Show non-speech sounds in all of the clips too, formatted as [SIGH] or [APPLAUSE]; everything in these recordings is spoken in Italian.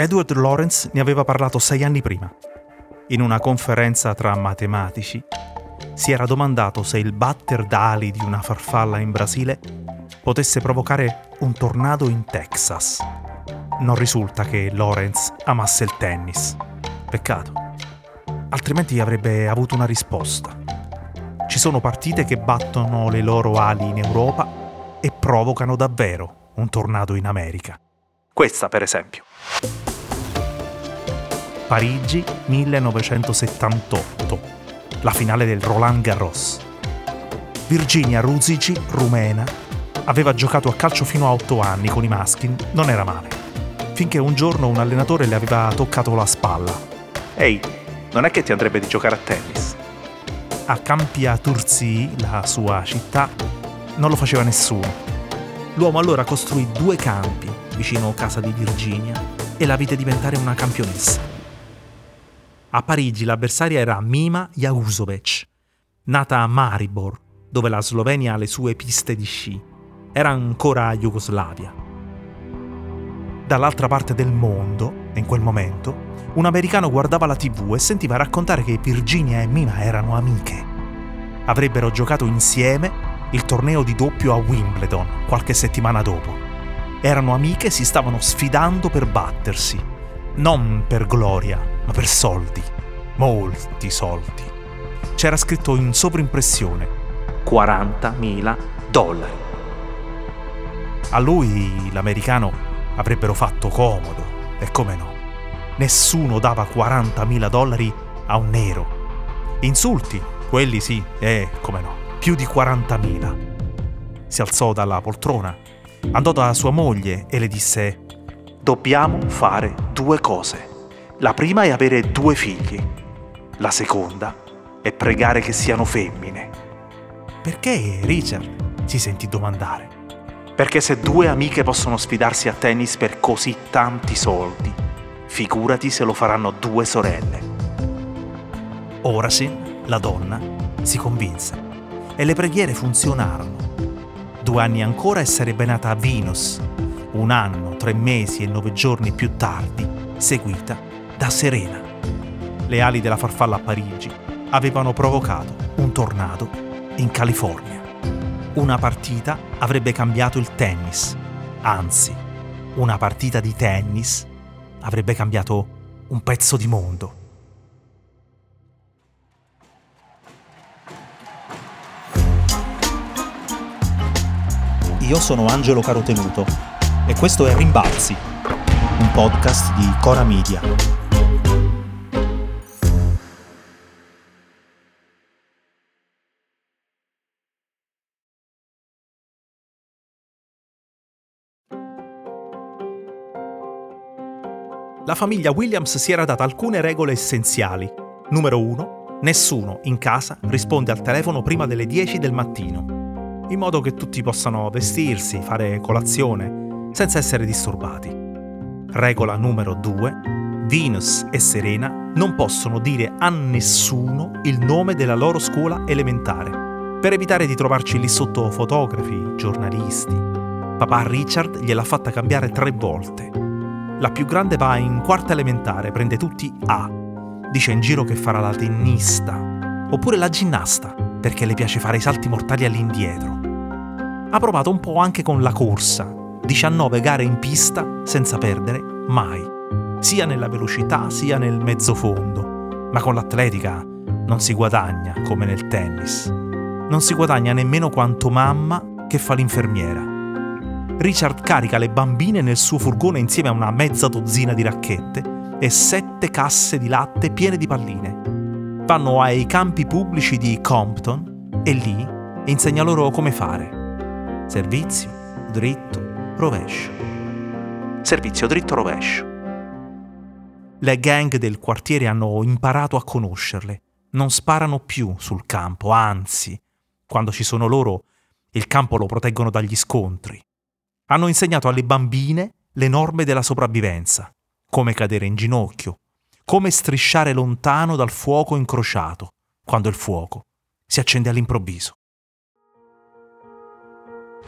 Edward Lawrence ne aveva parlato sei anni prima. In una conferenza tra matematici, si era domandato se il batter d'ali di una farfalla in Brasile potesse provocare un tornado in Texas. Non risulta che Lawrence amasse il tennis. Peccato. Altrimenti avrebbe avuto una risposta. Ci sono partite che battono le loro ali in Europa e provocano davvero un tornado in America. Questa, per esempio. Parigi 1978, la finale del Roland Garros. Virginia Ruzici, rumena, aveva giocato a calcio fino a 8 anni con i maschi, non era male. Finché un giorno un allenatore le aveva toccato la spalla. Ehi, non è che ti andrebbe di giocare a tennis? A Campia Turzi, la sua città, non lo faceva nessuno. L'uomo allora costruì due campi vicino a casa di Virginia e la vide diventare una campionessa. A Parigi l'avversaria era Mima Jauzovec, nata a Maribor, dove la Slovenia ha le sue piste di sci. Era ancora Jugoslavia. Dall'altra parte del mondo, in quel momento, un americano guardava la tv e sentiva raccontare che Virginia e Mima erano amiche. Avrebbero giocato insieme il torneo di doppio a Wimbledon qualche settimana dopo. Erano amiche e si stavano sfidando per battersi. Non per gloria, ma per soldi, molti soldi. C'era scritto in sovrimpressione 40.000 dollari. A lui, l'americano, avrebbero fatto comodo, e come no. Nessuno dava 40.000 dollari a un nero. Insulti, quelli sì, e come no, più di 40.000. Si alzò dalla poltrona, andò da sua moglie e le disse, dobbiamo fare due cose. La prima è avere due figli, la seconda è pregare che siano femmine. Perché Richard? si sentì domandare. Perché se due amiche possono sfidarsi a tennis per così tanti soldi, figurati se lo faranno due sorelle. Orasin, la donna, si convinse e le preghiere funzionarono. Due anni ancora e sarebbe nata Venus, un anno, tre mesi e nove giorni più tardi, seguita da Serena. Le ali della farfalla a Parigi avevano provocato un tornado in California. Una partita avrebbe cambiato il tennis, anzi, una partita di tennis avrebbe cambiato un pezzo di mondo. Io sono Angelo Carotenuto e questo è Rimbalzi, un podcast di Cora Media. La famiglia Williams si era data alcune regole essenziali. Numero 1. Nessuno in casa risponde al telefono prima delle 10 del mattino, in modo che tutti possano vestirsi, fare colazione, senza essere disturbati. Regola numero 2. Venus e Serena non possono dire a nessuno il nome della loro scuola elementare, per evitare di trovarci lì sotto fotografi, giornalisti. Papà Richard gliel'ha fatta cambiare tre volte la più grande va in quarta elementare, prende tutti A. Dice in giro che farà la tennista. Oppure la ginnasta, perché le piace fare i salti mortali all'indietro. Ha provato un po' anche con la corsa. 19 gare in pista senza perdere mai. Sia nella velocità sia nel mezzo fondo. Ma con l'atletica non si guadagna come nel tennis. Non si guadagna nemmeno quanto mamma che fa l'infermiera. Richard carica le bambine nel suo furgone insieme a una mezza dozzina di racchette e sette casse di latte piene di palline. Vanno ai campi pubblici di Compton e lì insegna loro come fare. Servizio, dritto, rovescio. Servizio, dritto, rovescio. Le gang del quartiere hanno imparato a conoscerle. Non sparano più sul campo, anzi, quando ci sono loro, il campo lo proteggono dagli scontri hanno insegnato alle bambine le norme della sopravvivenza, come cadere in ginocchio, come strisciare lontano dal fuoco incrociato, quando il fuoco si accende all'improvviso.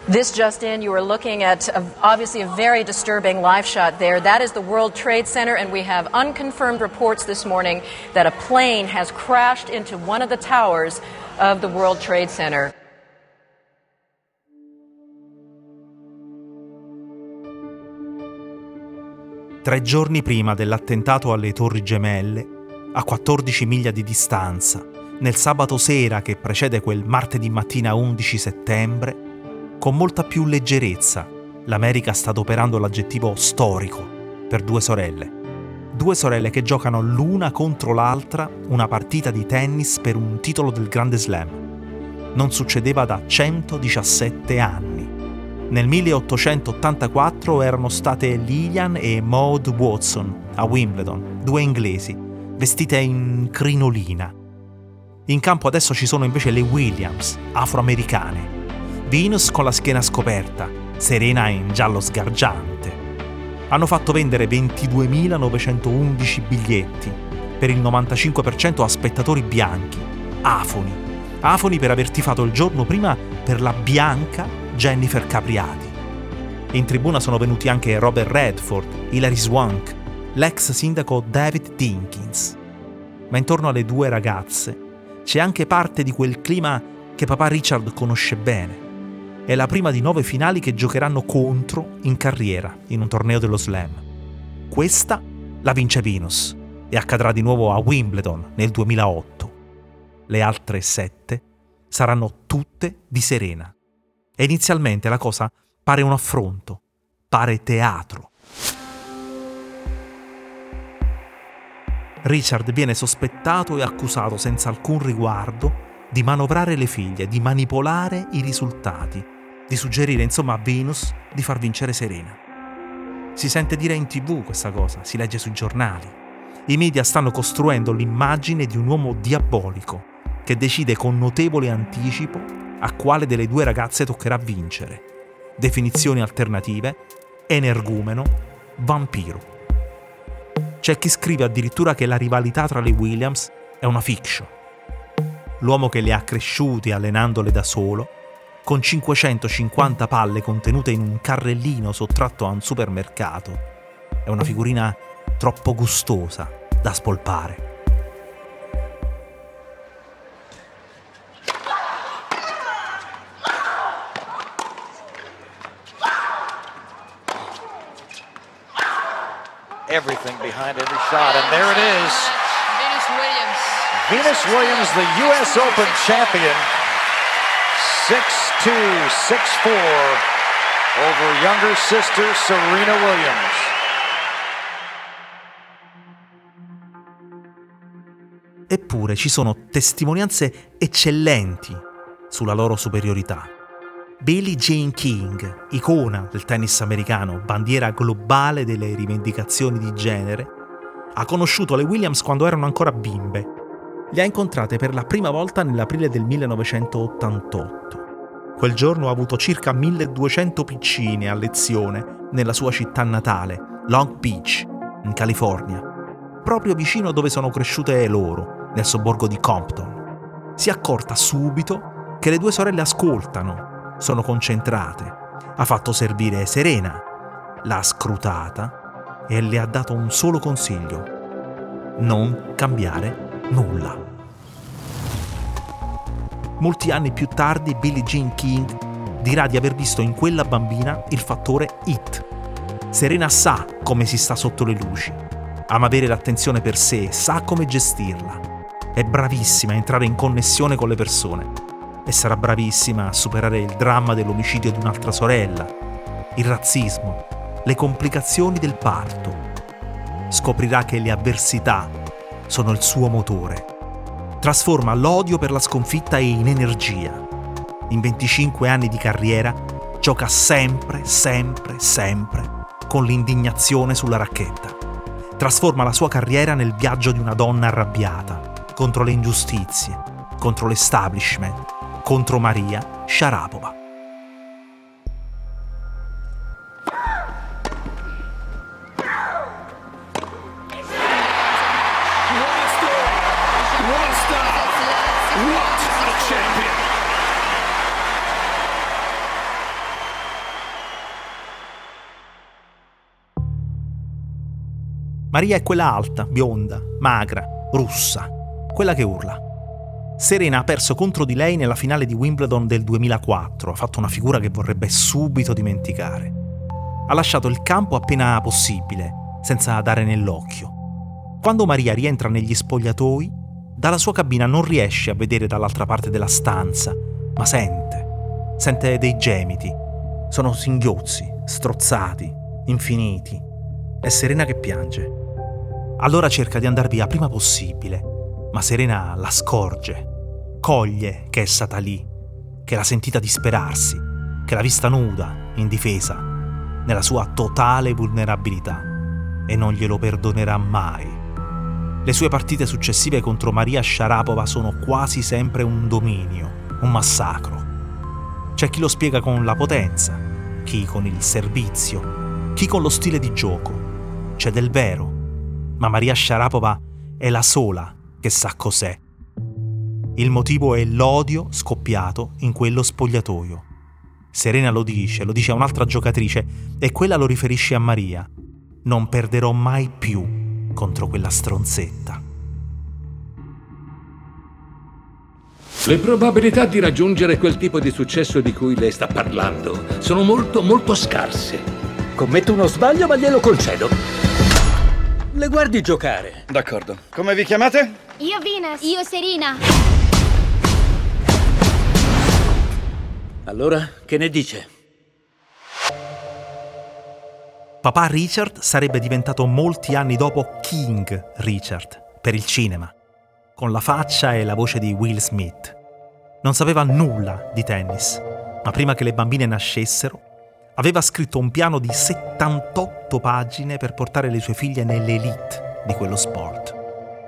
This just in, you are looking at a, obviously a very disturbing live shot there. That is the World Trade Center, and we have unconfirmed reports this morning that a plane has crashed into one of the towers of the World Trade Center. Tre giorni prima dell'attentato alle Torri Gemelle, a 14 miglia di distanza, nel sabato sera che precede quel martedì mattina 11 settembre, con molta più leggerezza, l'America sta adoperando l'aggettivo storico per due sorelle. Due sorelle che giocano l'una contro l'altra una partita di tennis per un titolo del Grande Slam. Non succedeva da 117 anni. Nel 1884 erano state Lillian e Maud Watson a Wimbledon, due inglesi, vestite in crinolina. In campo adesso ci sono invece le Williams, afroamericane. Venus con la schiena scoperta, Serena in giallo sgargiante. Hanno fatto vendere 22.911 biglietti, per il 95% a spettatori bianchi, afoni. Afoni per aver tifato il giorno prima per la bianca Jennifer Capriati. In tribuna sono venuti anche Robert Redford, Hilary Swank, l'ex sindaco David Dinkins. Ma intorno alle due ragazze c'è anche parte di quel clima che papà Richard conosce bene. È la prima di nove finali che giocheranno contro in carriera in un torneo dello slam. Questa la vince Venus e accadrà di nuovo a Wimbledon nel 2008. Le altre sette saranno tutte di Serena. E inizialmente la cosa pare un affronto, pare teatro. Richard viene sospettato e accusato senza alcun riguardo di manovrare le figlie, di manipolare i risultati, di suggerire insomma a Venus di far vincere Serena. Si sente dire in tv questa cosa, si legge sui giornali. I media stanno costruendo l'immagine di un uomo diabolico che decide con notevole anticipo a quale delle due ragazze toccherà vincere. Definizioni alternative, energumeno, vampiro. C'è chi scrive addirittura che la rivalità tra le Williams è una fiction. L'uomo che le ha cresciute allenandole da solo, con 550 palle contenute in un carrellino sottratto a un supermercato, è una figurina troppo gustosa da spolpare. Everything behind every shot. And there it is. Venus Williams. Venus Williams, the U.S. Open champion. 6'2, 6'4 over younger sister Serena Williams. Eppure ci sono testimonianze eccellenti sulla loro superiorità. Billie Jean King, icona del tennis americano, bandiera globale delle rivendicazioni di genere, ha conosciuto le Williams quando erano ancora bimbe. Le ha incontrate per la prima volta nell'aprile del 1988. Quel giorno ha avuto circa 1200 piccine a lezione nella sua città natale, Long Beach, in California, proprio vicino dove sono cresciute loro, nel sobborgo di Compton. Si è accorta subito che le due sorelle ascoltano sono concentrate. Ha fatto servire Serena, l'ha scrutata e le ha dato un solo consiglio. Non cambiare nulla. Molti anni più tardi Billie Jean King dirà di aver visto in quella bambina il fattore IT. Serena sa come si sta sotto le luci, ama avere l'attenzione per sé, sa come gestirla. È bravissima a entrare in connessione con le persone e sarà bravissima a superare il dramma dell'omicidio di un'altra sorella, il razzismo, le complicazioni del parto. Scoprirà che le avversità sono il suo motore. Trasforma l'odio per la sconfitta in energia. In 25 anni di carriera gioca sempre, sempre, sempre con l'indignazione sulla racchetta. Trasforma la sua carriera nel viaggio di una donna arrabbiata contro le ingiustizie, contro l'establishment, contro Maria Sharapova. Maria è quella alta, bionda, magra, russa, quella che urla. Serena ha perso contro di lei nella finale di Wimbledon del 2004, ha fatto una figura che vorrebbe subito dimenticare. Ha lasciato il campo appena possibile, senza dare nell'occhio. Quando Maria rientra negli spogliatoi, dalla sua cabina non riesce a vedere dall'altra parte della stanza, ma sente. Sente dei gemiti. Sono singhiozzi, strozzati, infiniti. È Serena che piange. Allora cerca di andar via prima possibile, ma Serena la scorge, coglie che è stata lì, che l'ha sentita disperarsi, che l'ha vista nuda, indifesa, nella sua totale vulnerabilità e non glielo perdonerà mai. Le sue partite successive contro Maria Sharapova sono quasi sempre un dominio, un massacro. C'è chi lo spiega con la potenza, chi con il servizio, chi con lo stile di gioco. C'è del vero, ma Maria Sharapova è la sola che sa cos'è. Il motivo è l'odio scoppiato in quello spogliatoio. Serena lo dice, lo dice a un'altra giocatrice e quella lo riferisce a Maria. Non perderò mai più contro quella stronzetta. Le probabilità di raggiungere quel tipo di successo di cui lei sta parlando sono molto, molto scarse. Commetto uno sbaglio, ma glielo concedo. Le guardi giocare. D'accordo. Come vi chiamate? Io Venus. Io Serena. Allora, che ne dice? Papà Richard sarebbe diventato molti anni dopo King Richard per il cinema, con la faccia e la voce di Will Smith. Non sapeva nulla di tennis, ma prima che le bambine nascessero, aveva scritto un piano di 78 pagine per portare le sue figlie nell'elite di quello sport.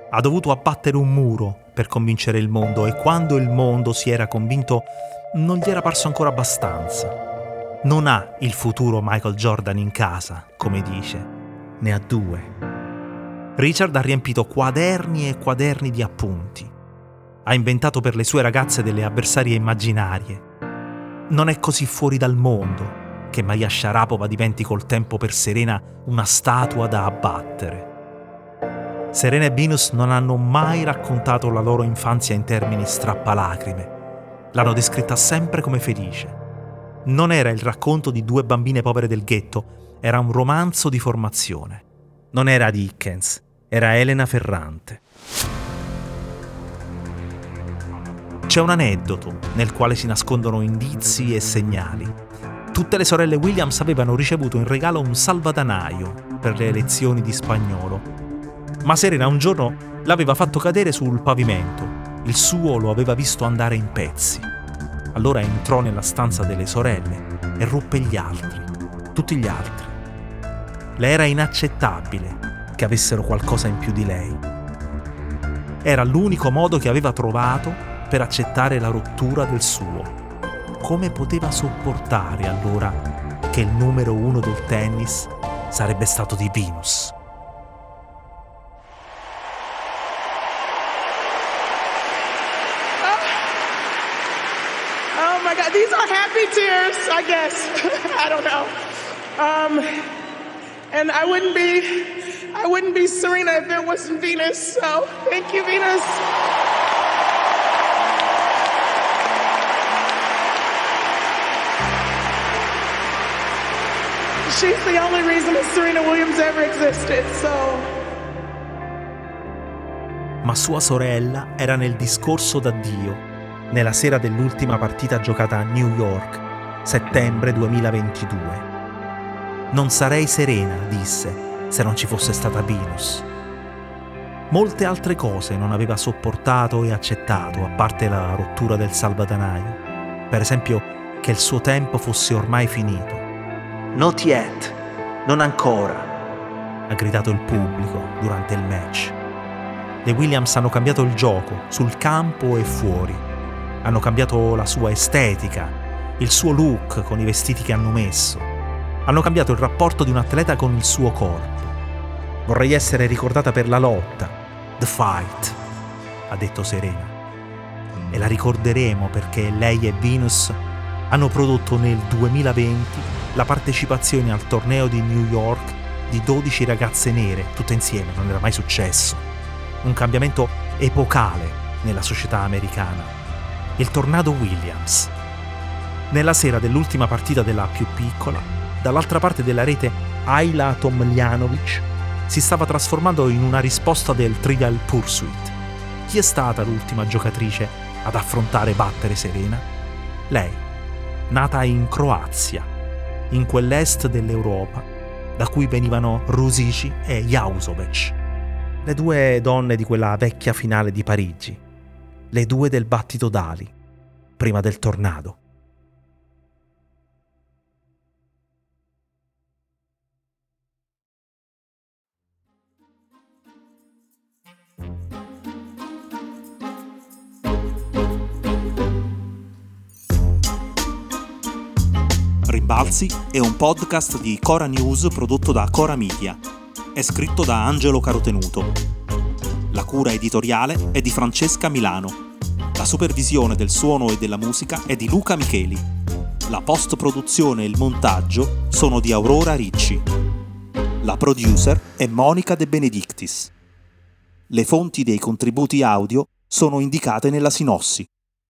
Ha dovuto abbattere un muro per convincere il mondo e quando il mondo si era convinto non gli era parso ancora abbastanza. Non ha il futuro Michael Jordan in casa, come dice, ne ha due. Richard ha riempito quaderni e quaderni di appunti. Ha inventato per le sue ragazze delle avversarie immaginarie. Non è così fuori dal mondo che Maria Sharapova diventi col tempo per Serena una statua da abbattere. Serena e Venus non hanno mai raccontato la loro infanzia in termini strappalacrime. L'hanno descritta sempre come felice. Non era il racconto di due bambine povere del ghetto, era un romanzo di formazione. Non era Dickens, era Elena Ferrante. C'è un aneddoto nel quale si nascondono indizi e segnali. Tutte le sorelle Williams avevano ricevuto in regalo un salvadanaio per le lezioni di spagnolo. Ma Serena un giorno l'aveva fatto cadere sul pavimento. Il suo lo aveva visto andare in pezzi. Allora entrò nella stanza delle sorelle e ruppe gli altri, tutti gli altri. Le era inaccettabile che avessero qualcosa in più di lei. Era l'unico modo che aveva trovato per accettare la rottura del suo come poteva sopportare allora che il numero uno del tennis sarebbe stato di Venus? Tears, I guess. [LAUGHS] I don't know. Um, and I wouldn't be, I wouldn't be Serena if there wasn't Venus. So thank you, Venus. She's the only reason Serena Williams ever existed, so. Ma sua sorella era nel discorso d'addio, nella sera dell'ultima partita giocata a New York, settembre 2022. Non sarei serena, disse, se non ci fosse stata Venus. Molte altre cose non aveva sopportato e accettato, a parte la rottura del salvadanaio. Per esempio, che il suo tempo fosse ormai finito Not yet, non ancora, ha gridato il pubblico durante il match. Le Williams hanno cambiato il gioco, sul campo e fuori. Hanno cambiato la sua estetica, il suo look con i vestiti che hanno messo. Hanno cambiato il rapporto di un atleta con il suo corpo. Vorrei essere ricordata per la lotta, the fight, ha detto Serena. E la ricorderemo perché lei e Venus hanno prodotto nel 2020 la partecipazione al torneo di New York di 12 ragazze nere, tutte insieme, non era mai successo. Un cambiamento epocale nella società americana. Il tornado Williams. Nella sera dell'ultima partita della più piccola, dall'altra parte della rete Ayla Tomljanovic si stava trasformando in una risposta del Trivial Pursuit. Chi è stata l'ultima giocatrice ad affrontare battere Serena? Lei, nata in Croazia, in quell'est dell'Europa da cui venivano Rusici e Jausovec, le due donne di quella vecchia finale di Parigi, le due del battito d'ali, prima del tornado. Rimbalzi è un podcast di Cora News prodotto da Cora Media. È scritto da Angelo Carotenuto. La cura editoriale è di Francesca Milano. La supervisione del suono e della musica è di Luca Micheli. La post-produzione e il montaggio sono di Aurora Ricci. La producer è Monica De Benedictis. Le fonti dei contributi audio sono indicate nella sinossi.